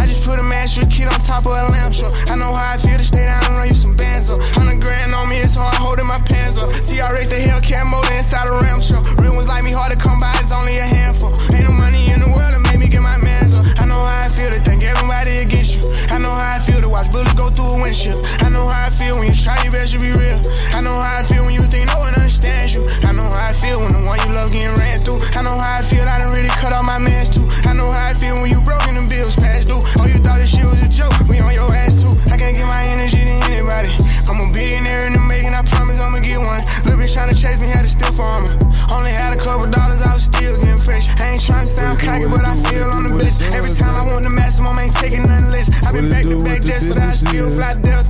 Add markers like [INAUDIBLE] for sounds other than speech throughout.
I just put a master kit on top of a lamp truck. I know how I feel to stay down and run you some bands up. Hundred grand on me, it's hard holding my pants up. TRX, the Hellcat motor inside a ram truck. Real ones like me, hard to come by, it's only a handful. Ain't no money in the world to make me get my mans up. I know how I feel to think everybody against you. I know how I feel to watch bullets go through a windshield. I know how I feel when you try your best to be real. I know how I feel when you think no one understands you. I know how I feel when the one you love getting ran through. I know how I feel, I done really cut off my mans too. I know how I feel when you broke and them bills past due. Oh, you thought this shit was a joke? We on your ass too. I can't get my energy to anybody. I'm a billionaire in the making, I promise I'ma get one. Little bitch tryna chase me, had to steal for me. Only had a couple dollars, I was still getting fresh. I ain't tryna sound cocky, but I feel on the best. Every time I want the maximum, ain't taking nothing less. I've been back to back just but I still fly Delta.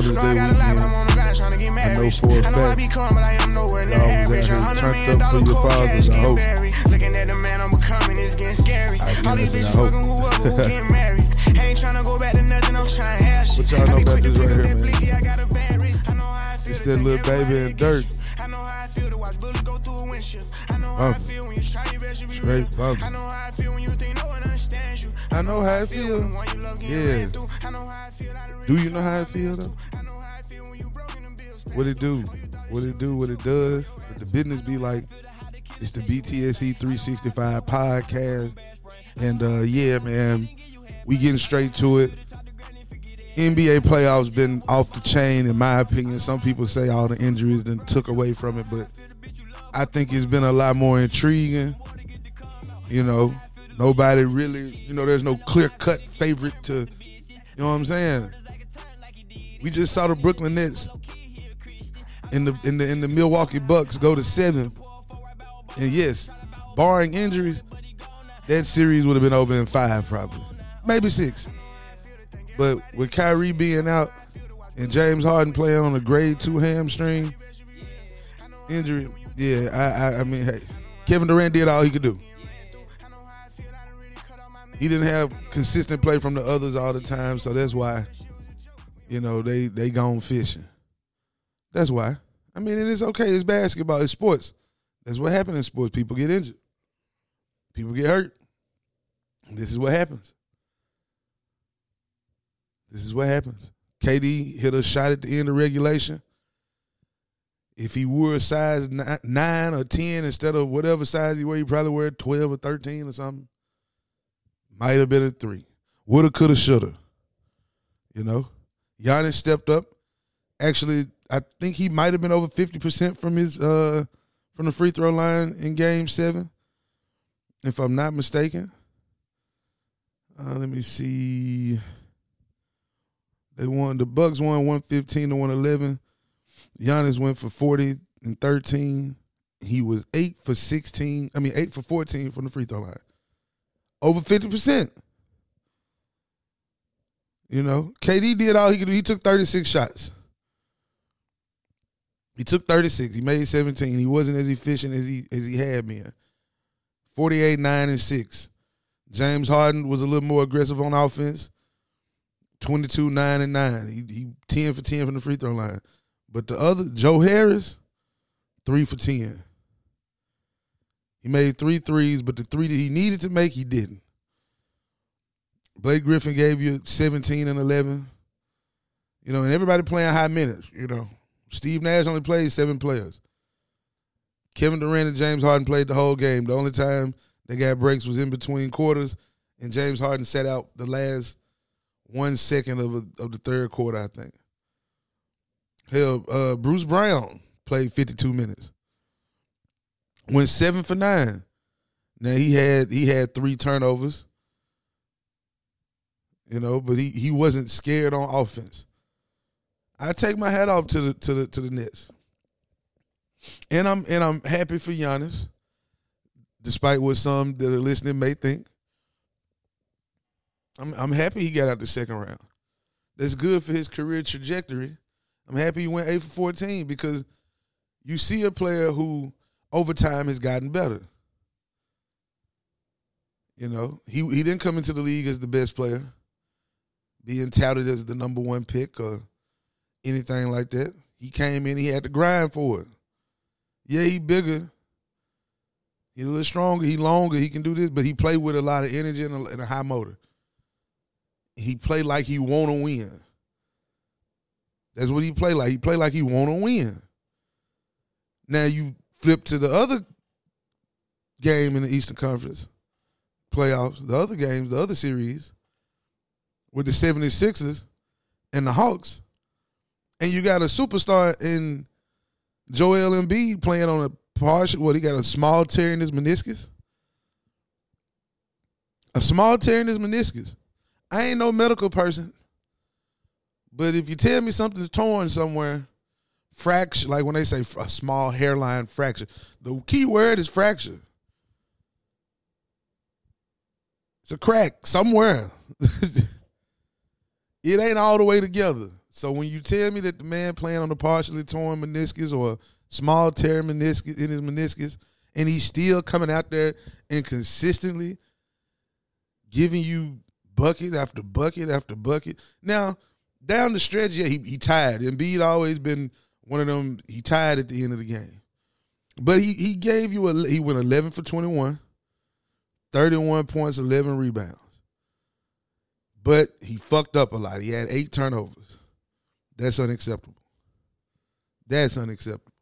Ass. It was Father's Know I Day got a lot, but I'm on the grind trying to get married. know for a I know I fact be calm, but I am nowhere near y'all was average. out A here hundred turned up for your cold fathers, cash I getting hope. buried. Looking at the man I'm becoming, it's getting scary. I All these bitches hope. fucking whoever who getting [LAUGHS] married. Ain't tryna go back to nothing, I'm trying to have shit. What y'all I know about this right here, man? I got a bad wrist. I know how I feel It's that little baby and dirt. I know how I feel to watch bullets go through a windshield. I know how I oh. feel when you try your best to be Straight real. bump. I know how I feel when you think no one understands you. I know how I feel. the you love getting Yeah. ran through. I know how I feel, I done Do you know how it feel though? What it do? What it do? What it does? What the business be like? It's the BTSE 365 podcast, and uh yeah, man, we getting straight to it. NBA playoffs been off the chain, in my opinion. Some people say all the injuries then took away from it, but I think it's been a lot more intriguing. You know, nobody really, you know, there's no clear cut favorite to, you know what I'm saying? We just saw the Brooklyn Nets in the in the in the Milwaukee Bucks go to seven, and yes, barring injuries, that series would have been over in five probably, maybe six. But with Kyrie being out and James Harden playing on a grade two hamstring injury, yeah, I I, I mean, hey, Kevin Durant did all he could do. He didn't have consistent play from the others all the time, so that's why, you know, they they gone fishing. That's why. I mean, it is okay. It's basketball. It's sports. That's what happens in sports. People get injured. People get hurt. This is what happens. This is what happens. KD hit a shot at the end of regulation. If he wore a size nine or ten instead of whatever size he wore, he probably wear twelve or thirteen or something. Might have been a three. Woulda, coulda, shoulda. You know, Giannis stepped up. Actually, I think he might have been over fifty percent from his uh from the free throw line in Game Seven, if I'm not mistaken. Uh, let me see. They won. The Bucks won one fifteen to one eleven. Giannis went for forty and thirteen. He was eight for sixteen. I mean, eight for fourteen from the free throw line. Over fifty percent. You know, KD did all he could do. He took thirty six shots. He took 36. He made 17. He wasn't as efficient as he as he had been. 48, 9, and 6. James Harden was a little more aggressive on offense. 22, 9, and 9. He, he 10 for 10 from the free throw line. But the other, Joe Harris, 3 for 10. He made three threes, but the three that he needed to make, he didn't. Blake Griffin gave you 17 and 11. You know, and everybody playing high minutes, you know. Steve Nash only played seven players. Kevin Durant and James Harden played the whole game. The only time they got breaks was in between quarters, and James Harden sat out the last one second of a, of the third quarter, I think. Hell, uh, Bruce Brown played 52 minutes. Went seven for nine. Now he had he had three turnovers. You know, but he he wasn't scared on offense. I take my hat off to the to the to the Nets. And I'm and I'm happy for Giannis, despite what some that are listening may think. I'm I'm happy he got out the second round. That's good for his career trajectory. I'm happy he went eight for fourteen because you see a player who over time has gotten better. You know, he he didn't come into the league as the best player, being touted as the number one pick or anything like that. He came in, he had to grind for it. Yeah, he bigger. He's a little stronger. He longer. He can do this, but he played with a lot of energy and a, and a high motor. He played like he want to win. That's what he played like. He played like he want to win. Now you flip to the other game in the Eastern Conference playoffs, the other games, the other series with the 76ers and the Hawks, and you got a superstar in Joel Embiid playing on a partial, what, he got a small tear in his meniscus? A small tear in his meniscus. I ain't no medical person, but if you tell me something's torn somewhere, fracture, like when they say a small hairline fracture, the key word is fracture. It's a crack somewhere. [LAUGHS] it ain't all the way together. So when you tell me that the man playing on a partially torn meniscus or small tear meniscus in his meniscus, and he's still coming out there and consistently giving you bucket after bucket after bucket. Now, down the stretch, yeah, he, he tired. Embiid always been one of them. He tired at the end of the game, but he he gave you a he went eleven for 21, 31 points, eleven rebounds. But he fucked up a lot. He had eight turnovers. That's unacceptable. That's unacceptable.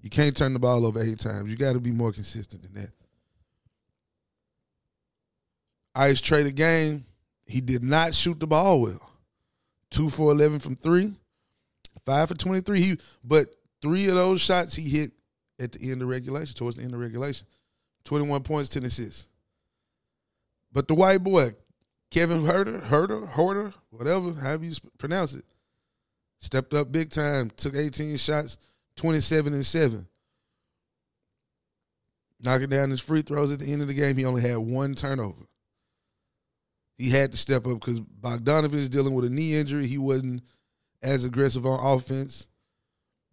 You can't turn the ball over eight times. You got to be more consistent than that. Ice traded game. He did not shoot the ball well. Two for eleven from three, five for twenty three. He but three of those shots he hit at the end of regulation, towards the end of regulation. Twenty one points, ten assists. But the white boy, Kevin Huerter, Huerter, Horter, whatever, however you pronounce it, stepped up big time. Took eighteen shots, twenty seven and seven. Knocking down his free throws at the end of the game. He only had one turnover he had to step up because Bogdanovich is dealing with a knee injury. He wasn't as aggressive on offense.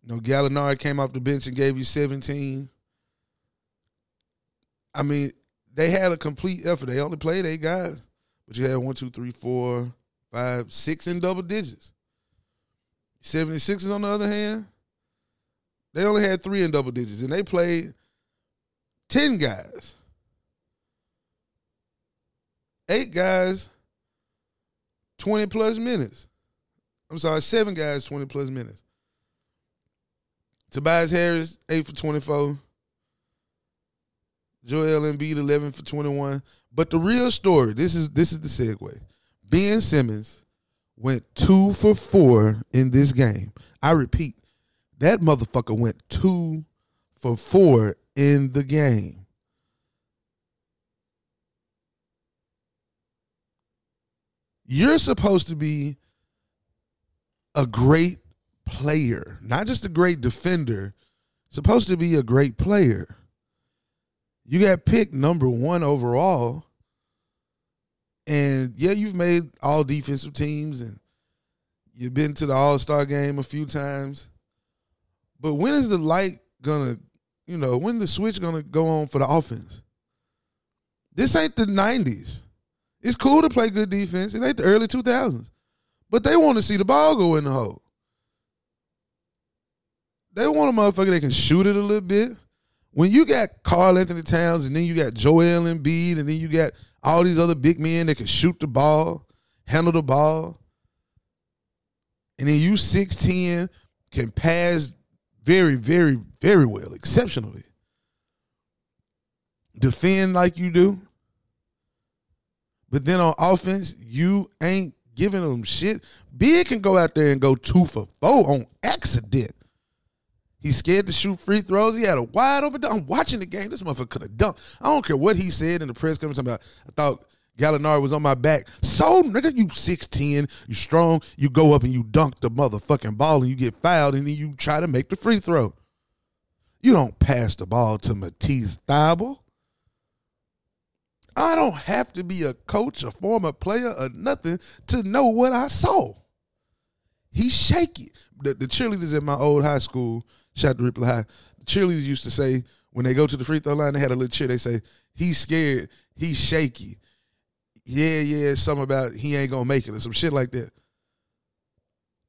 You know, Gallinari came off the bench and gave you 17. I mean, they had a complete effort. They only played eight guys, but you had one, two, three, four, five, six in double digits. 76ers, on the other hand, they only had three in double digits, and they played 10 guys eight guys, 20 plus minutes. I'm sorry, seven guys, 20 plus minutes. Tobias Harris, 8 for 24. Joel Embiid, 11 for 21. But the real story, this is this is the segue. Ben Simmons went two for four in this game. I repeat, that motherfucker went two for four in the game. You're supposed to be a great player, not just a great defender, supposed to be a great player. You got picked number one overall. And yeah, you've made all defensive teams and you've been to the All Star game a few times. But when is the light gonna, you know, when the switch gonna go on for the offense? This ain't the 90s. It's cool to play good defense. It ain't the early 2000s. But they want to see the ball go in the hole. They want a motherfucker that can shoot it a little bit. When you got Karl Anthony Towns and then you got Joel Embiid and then you got all these other big men that can shoot the ball, handle the ball, and then you 6'10 can pass very, very, very well, exceptionally. Defend like you do. But then on offense, you ain't giving them shit. Big can go out there and go two for four on accident. He's scared to shoot free throws. He had a wide open. I'm watching the game. This motherfucker could have dunked. I don't care what he said in the press conference about. I thought Gallinari was on my back. So nigga, you six ten, you strong. You go up and you dunk the motherfucking ball and you get fouled and then you try to make the free throw. You don't pass the ball to Matisse Thybulle. I don't have to be a coach, a former player, or nothing to know what I saw. He's shaky. The, the cheerleaders at my old high school, shout to Ripley High, the cheerleaders used to say when they go to the free throw line, they had a little cheer. They say, he's scared, he's shaky. Yeah, yeah, something about he ain't gonna make it or some shit like that.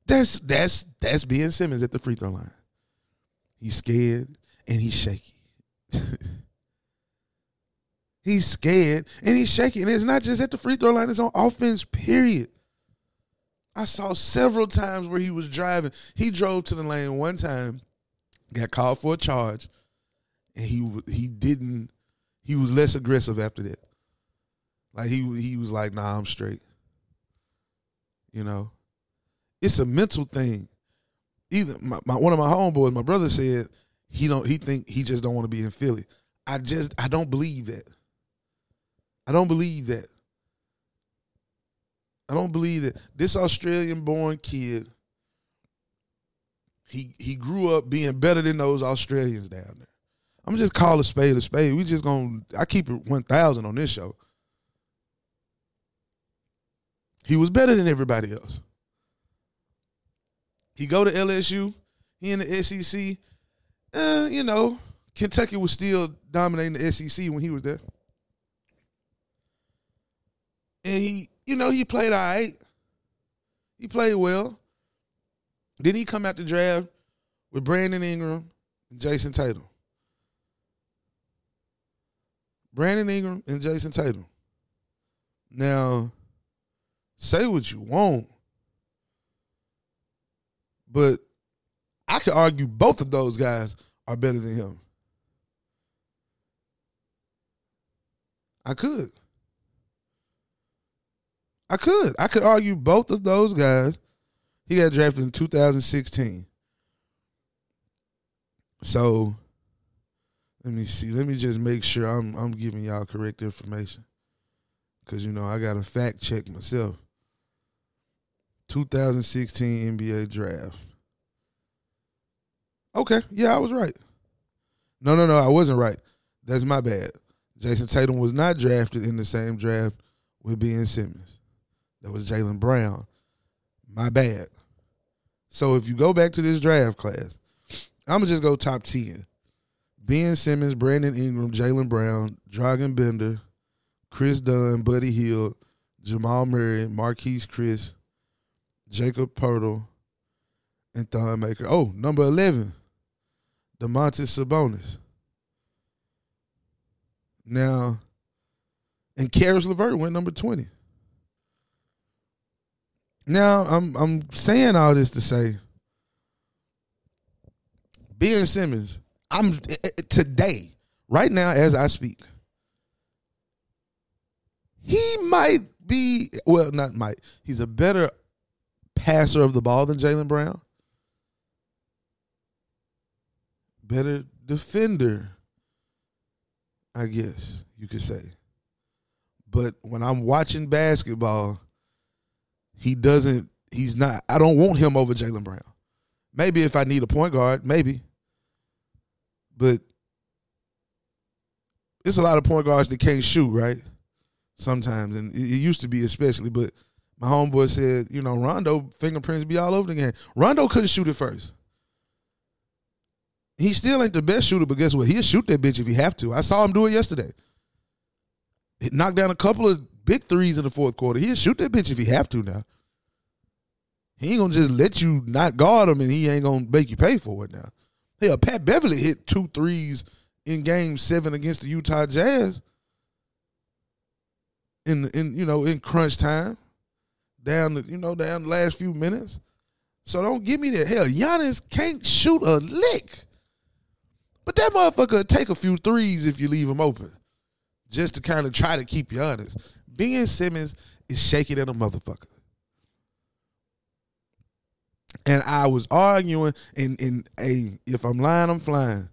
That's that's that's Ben Simmons at the free throw line. He's scared and he's shaky. [LAUGHS] he's scared and he's shaky. And it's not just at the free throw line, it's on offense, period. I saw several times where he was driving. He drove to the lane one time, got called for a charge, and he he didn't. He was less aggressive after that. Like he he was like, "Nah, I'm straight." You know, it's a mental thing. Either my, my one of my homeboys, my brother said he don't he think he just don't want to be in Philly. I just I don't believe that. I don't believe that. I don't believe that this Australian born kid he he grew up being better than those Australians down there. I'm just call a spade a spade. We just gonna I keep it one thousand on this show. He was better than everybody else. He go to LSU. He in the SEC. Uh, you know, Kentucky was still dominating the SEC when he was there. And he, you know, he played all right. He played well. Then he come out the draft with Brandon Ingram and Jayson Tatum. Brandon Ingram and Jayson Tatum. Now, say what you want, but I could argue both of those guys are better than him. I could. I could. I could argue both of those guys. He got drafted in 2016. So let me see. Let me just make sure I'm I'm giving y'all correct information. Cause you know I got to fact check myself. 2016 NBA draft. Okay, yeah, I was right. No, no, no, I wasn't right. That's my bad. Jayson Tatum was not drafted in the same draft with Ben Simmons. That was Jaylen Brown. My bad. So if you go back to this draft class, I'm gonna just go top ten. Ben Simmons, Brandon Ingram, Jaylen Brown, Dragan Bender, Kris Dunn, Buddy Hield, Jamal Murray, Marquese Chriss, Jakob Poeltl, and Thon Maker. Oh, number 11, Domantas Sabonis. Now, and Caris LeVert went number 20. Now, I'm I'm saying all this to say Ben Simmons, I'm eh, eh, eh, today, right now as I speak, he might be well, not might. He's a better passer of the ball than Jaylen Brown. Better defender, I guess you could say. But when I'm watching basketball, he doesn't, he's not, I don't want him over Jaylen Brown. Maybe if I need a point guard, maybe. But it's a lot of point guards that can't shoot, right? Sometimes, and it used to be especially. But my homeboy said, you know, Rondo fingerprints be all over the game. Rondo couldn't shoot it first. He still ain't the best shooter, but guess what? He'll shoot that bitch if he have to. I saw him do it yesterday. He knocked down a couple of big threes in the fourth quarter. He'll shoot that bitch if he have to now. He ain't gonna just let you not guard him and he ain't gonna make you pay for it now. Hell, Pat Beverley hit two threes in game seven against the Utah Jazz. In in you know, in crunch time. Down the, you know, down the last few minutes. So don't give me that. Hell, Giannis can't shoot a lick. But that motherfucker take a few threes if you leave him open. Just to kind of try to keep you honest. Ben Simmons is shaking at a motherfucker. And I was arguing, and, and hey, if I'm lying, I'm flying.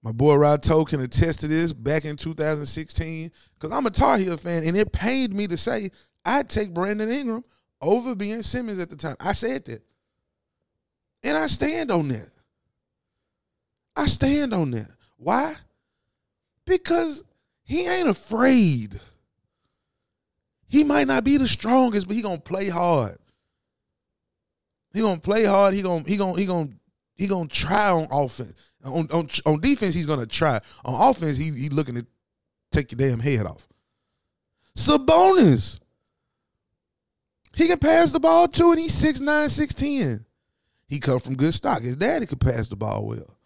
My boy Rod Toe can attest to this back in 2016, because I'm a Tar Heel fan, and it pained me to say I'd take Brandon Ingram over Ben Simmons at the time. I said that. And I stand on that. I stand on that. Why? Because he ain't afraid. He might not be the strongest, but he gonna play hard. He gonna play hard. He gonna he gonna he gonna he gonna try on offense. On on on defense, he's gonna try. On offense, he he looking to take your damn head off. Sabonis. He can pass the ball too, and he's 6'9", 6'10". He come from good stock. His daddy could pass the ball well.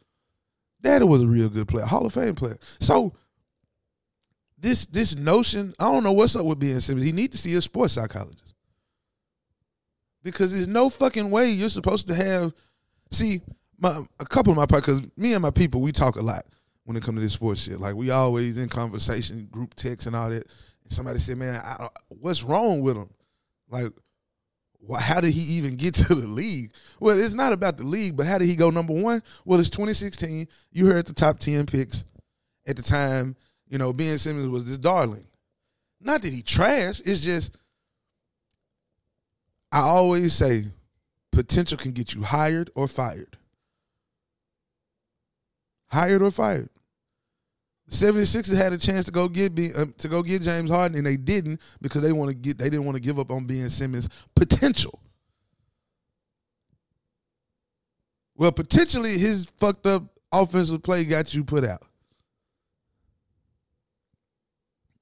Daddy was a real good player, Hall of Fame player. So this this notion, I don't know what's up with Ben Simmons. He need to see a sports psychologist. Because there's no fucking way you're supposed to have see my a couple of my because me and my people we talk a lot when it comes to this sports shit. Like we always in conversation, group text and all that. And somebody said, "Man, I, what's wrong with him? Like, why, how did he even get [LAUGHS] to the league? Well, it's not about the league, but how did he go number one? Well, it's 2016. You heard the top 10 picks at the time. You know, Ben Simmons was this darling. Not that he trash. It's just I always say potential can get you hired or fired. Hired or fired. The 76ers had a chance to go get um, to go get James Harden and they didn't because they want to get they didn't want to give up on Ben Simmons potential. Well, potentially his fucked up offensive play got you put out.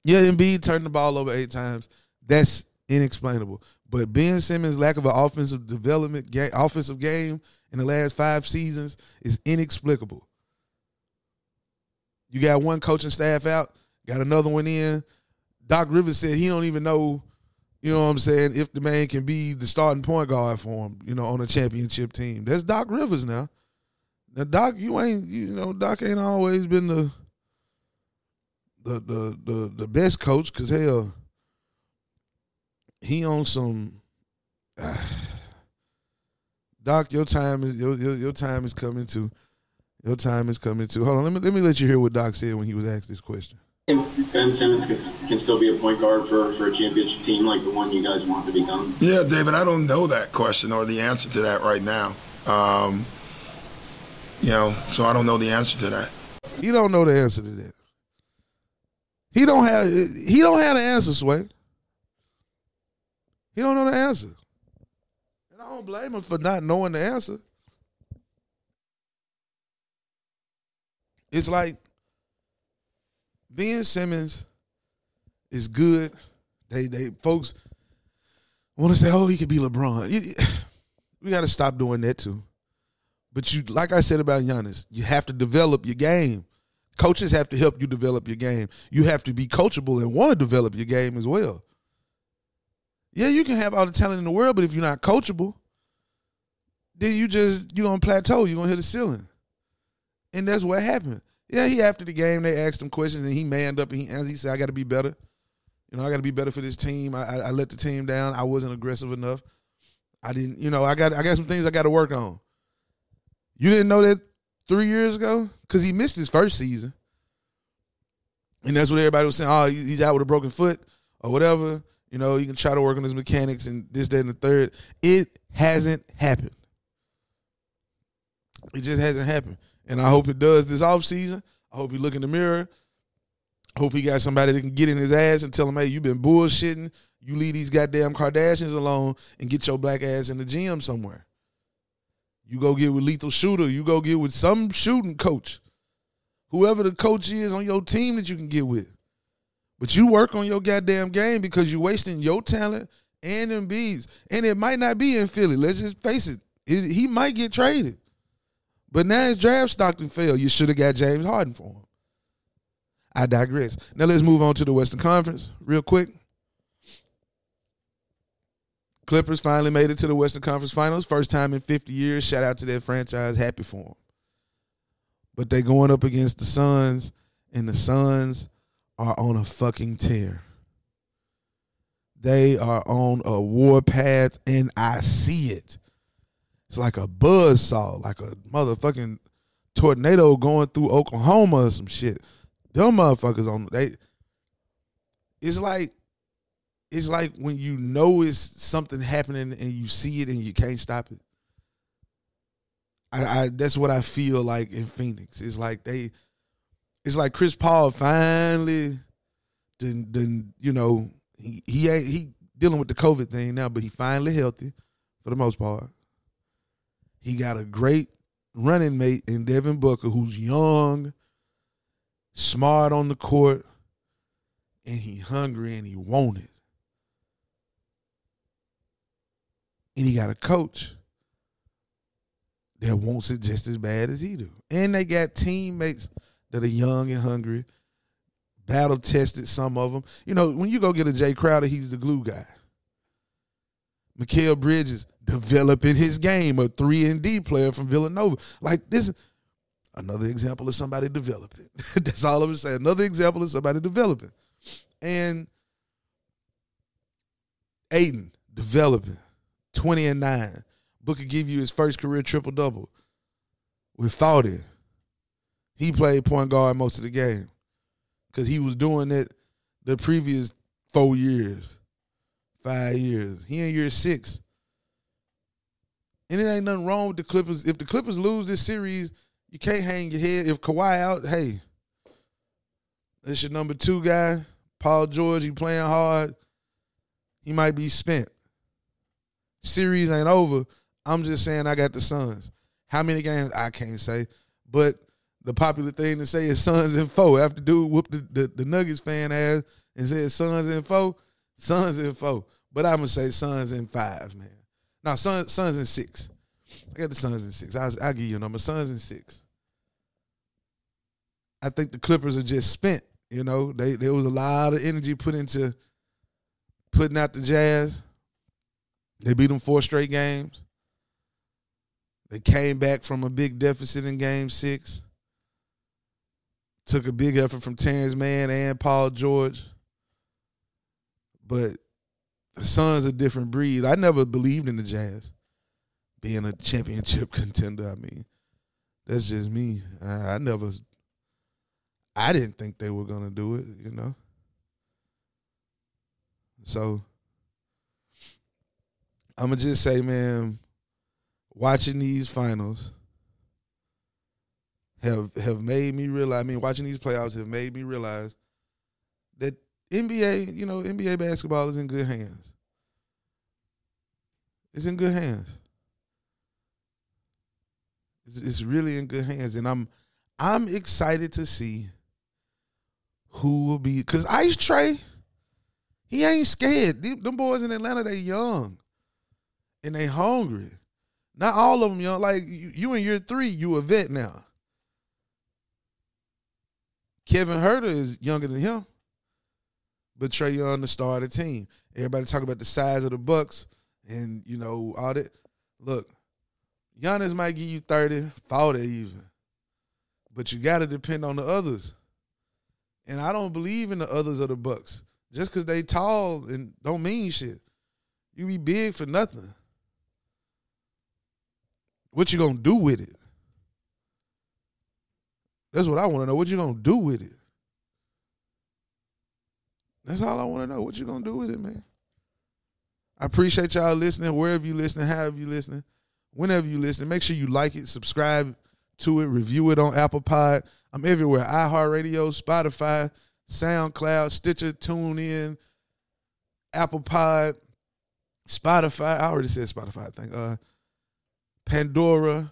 Yeah, Embiid turned the ball over eight times. That's inexplainable. But Ben Simmons' lack of an offensive development, game, offensive game in the last five seasons is inexplicable. You got one coaching staff out, got another one in. Doc Rivers said he don't even know, you know what I'm saying, if the man can be the starting point guard for him, you know, on a championship team. That's Doc Rivers now. Now Doc, you ain't, you know, Doc ain't always been the the the the, the best coach because hell he on some. Uh, [SIGHS] Doc, your time is your, your, your time is coming to. Your time is coming to. Hold on, let me let me let you hear what Doc said when he was asked this question. Ben Simmons can, can still be a point guard for, for a championship team like the one you guys want to become? Yeah, David, I don't know that question or the answer to that right now. Um, you know, so I don't know the answer to that. You don't know the answer to that. He don't have he don't have the answer, Sway. He don't know the answer. And I don't blame him for not knowing the answer. It's like Ben Simmons is good. They they folks want to say, oh, he could be LeBron. [SIGHS] We got to stop doing that too. But you, like I said about Giannis, you have to develop your game. Coaches have to help you develop your game. You have to be coachable and want to develop your game as well. Yeah, you can have all the talent in the world, but if you're not coachable, then you just you're gonna plateau. You're gonna hit the ceiling, and that's what happened. Yeah, he after the game they asked him questions and he manned up and he answered. He said, "I got to be better. You know, I got to be better for this team. I, I, I let the team down. I wasn't aggressive enough. I didn't. You know, I got I got some things I got to work on. You didn't know that three years ago because he missed his first season, and that's what everybody was saying. Oh, he's out with a broken foot or whatever. You know, you can try to work on his mechanics and this, that, and the third. It hasn't happened. It just hasn't happened. And I hope it does this off season. I hope he look in the mirror. I hope he got somebody that can get in his ass and tell him, hey, you've been bullshitting. You leave these goddamn Kardashians alone and get your black ass in the gym somewhere. You go get with lethal shooter. You go get with some shooting coach. Whoever the coach is on your team that you can get with. But you work on your goddamn game because you're wasting your talent and them bees. And it might not be in Philly. Let's just face it. it he might get traded. But now his draft stock and fail. You should have got James Harden for him. I digress. Now let's move on to the Western Conference real quick. Clippers finally made it to the Western Conference Finals. First time in 50 years. Shout out to that franchise. Happy for them. But they going up against the Suns, and the Suns are on a fucking tear. They are on a war path, and I see it. It's like a buzz saw, like a motherfucking tornado going through Oklahoma or some shit. Them motherfuckers on they. It's like, it's like when you know it's something happening and you see it and you can't stop it. I, I that's what I feel like in Phoenix. It's like they it's like Chris Paul finally then then you know he he ain't he dealing with the COVID thing now, but he finally healthy for the most part. He got a great running mate in Devin Booker, who's young, smart on the court, and he hungry and he want it. And he got a coach that wants it just as bad as he do. And they got teammates that are young and hungry, battle tested. Some of them, you know, when you go get a Jae Crowder, he's the glue guy. Mikal Bridges developing his game, a three and D player from Villanova. Like this, another example of somebody developing. [LAUGHS] That's all I'm saying. Another example of somebody developing, and Ayton developing, twenty and nine. Booker give you his first career triple double with Foudy. He played point guard most of the game because he was doing it the previous four years, five years. He in year six. And it ain't nothing wrong with the Clippers. If the Clippers lose this series, you can't hang your head. If Kawhi out, hey, that's your number two guy. Paul George, he playing hard. He might be spent. Series ain't over. I'm just saying I got the Suns. How many games? I can't say. But the popular thing to say is Suns and four. After dude whooped the, the, the Nuggets fan ass and said Suns and four, Suns and four. But I'm gonna say Suns and five, man. Now Suns Suns and six. I got the Suns and six. I'll, I'll give you a number. Suns and six. I think the Clippers are just spent. You know, they there was a lot of energy put into putting out the Jazz. They beat them four straight games. They came back from a big deficit in game six. Took a big effort from Terance Mann and Paul George. But the Suns a different breed. I never believed in the Jazz being a championship [LAUGHS] contender. I mean, that's just me. I, I never I didn't think they were gonna do it, you know. So I'ma just say, man, watching these finals have have made me realize. I mean, watching these playoffs have made me realize that NBA, you know, NBA basketball is in good hands. It's in good hands. It's, it's really in good hands, and I'm I'm excited to see who will be because Ice Trae, he ain't scared. Them boys in Atlanta, they young and they hungry. Not all of them young. Like you, you in year three, you a vet now. Kevin Huerter is younger than him, but Trae Young the star of the team. Everybody talk about the size of the Bucks and you know all that. Look, Giannis might give you 30, 40 even, but you got to depend on the others. And I don't believe in the others of the Bucks. Just because they tall and don't mean shit. You be big for nothing. What you gonna do with it? That's what I want to know. What you gonna do with it? That's all I want to know. What you gonna do with it, man? I appreciate y'all listening. Wherever you listening, however you listening, whenever you listening, make sure you like it, subscribe to it, review it on Apple Pod. I'm everywhere. iHeartRadio, Spotify, SoundCloud, Stitcher, TuneIn, Apple Pod, Spotify. I already said Spotify, I think. Uh, Pandora.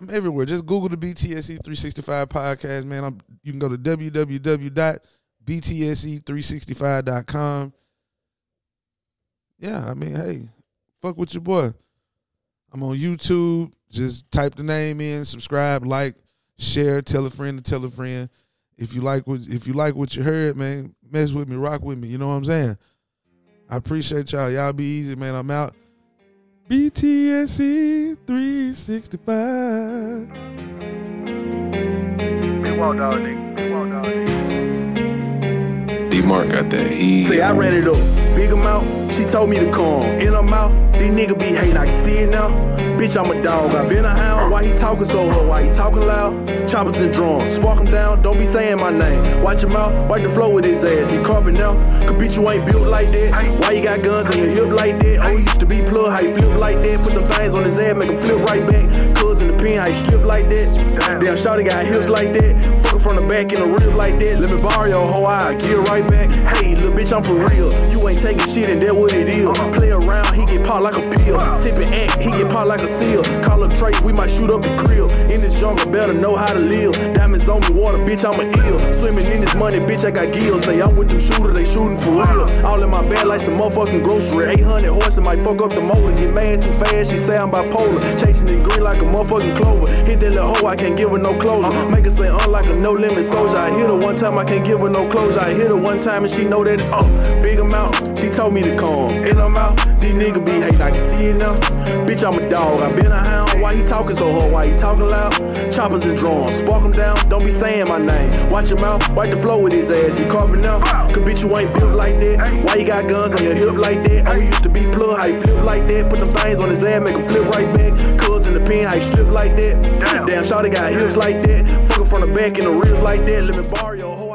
I'm everywhere. Just Google the BTSE 365 podcast, man. I'm, you can go to www.btse365.com. Yeah, I mean, hey, fuck with your boy. I'm on YouTube. Just type the name in, subscribe, like, share, tell a friend to tell a friend. If you like what if you like what you heard, man, mess with me, rock with me. You know what I'm saying? I appreciate y'all. Y'all be easy, man. I'm out. BTSE 365. Big walk dog, nigga. Big walk dog, nigga. D-Mark got that heat. Say I ran it up, big amount. She told me to come in her mouth. These niggas be hating, I can see it now. Bitch, I'm a dog, I been a hound. Why he talking so hard? Why he talking loud? Choppers and drums, spark him down. Don't be saying my name. Watch him out, wipe the floor with his ass. He carpet now. Cause bitch, you ain't built like that. Why you got guns on your hip like that? Oh, he used to be plug, how you flip like that? Put them things on his head, make him flip right back. In the pen, how you slip like that? Damn, shawty got hips like that. Fuck from the back in the rib like that. Let me borrow your whole eye, get right back. Hey, little bitch, I'm for real. You ain't taking shit and that what it is. Uh-huh. Play around, he get popped like a pill. Sippin' act, he get popped like a seal. Call up Trey, we might shoot up the grill. In this jungle, better know how to live. Diamonds on me, water, bitch, I'm a ill. Swimming in money, bitch, I got gills. Say I'm with them shooters, they shooting for real. All in my bag like some motherfucking grocery. 800 horses might fuck up the motor. Get mad too fast, she say I'm bipolar. Chasing it green like a motherfucking clover. Hit that little hoe, I can't give her no closure. Make her say unlike a no limit soldier. I hit her one time, I can't give her no closure. I hit her one time and she know that it's up. Big amount, told me to come. In her mouth, these niggas be hating, I can see it now. Bitch, I'm a dog, I been a hound. Why he talking so hard? Why he talking loud? Choppers and drones, spark him down. Don't be saying my name. Watch your mouth, wipe the floor with his ass. He carving now. Cause bitch, you ain't built like that. Why you got guns on your hip like that? Oh, he used to be plug, how you flip like that? Put them things on his ass, make him flip right back. Cuz in the pen, how you strip like that? Damn, Shawty got hips like that. Fuck from the back in the ribs like that. Let me borrow your hoe.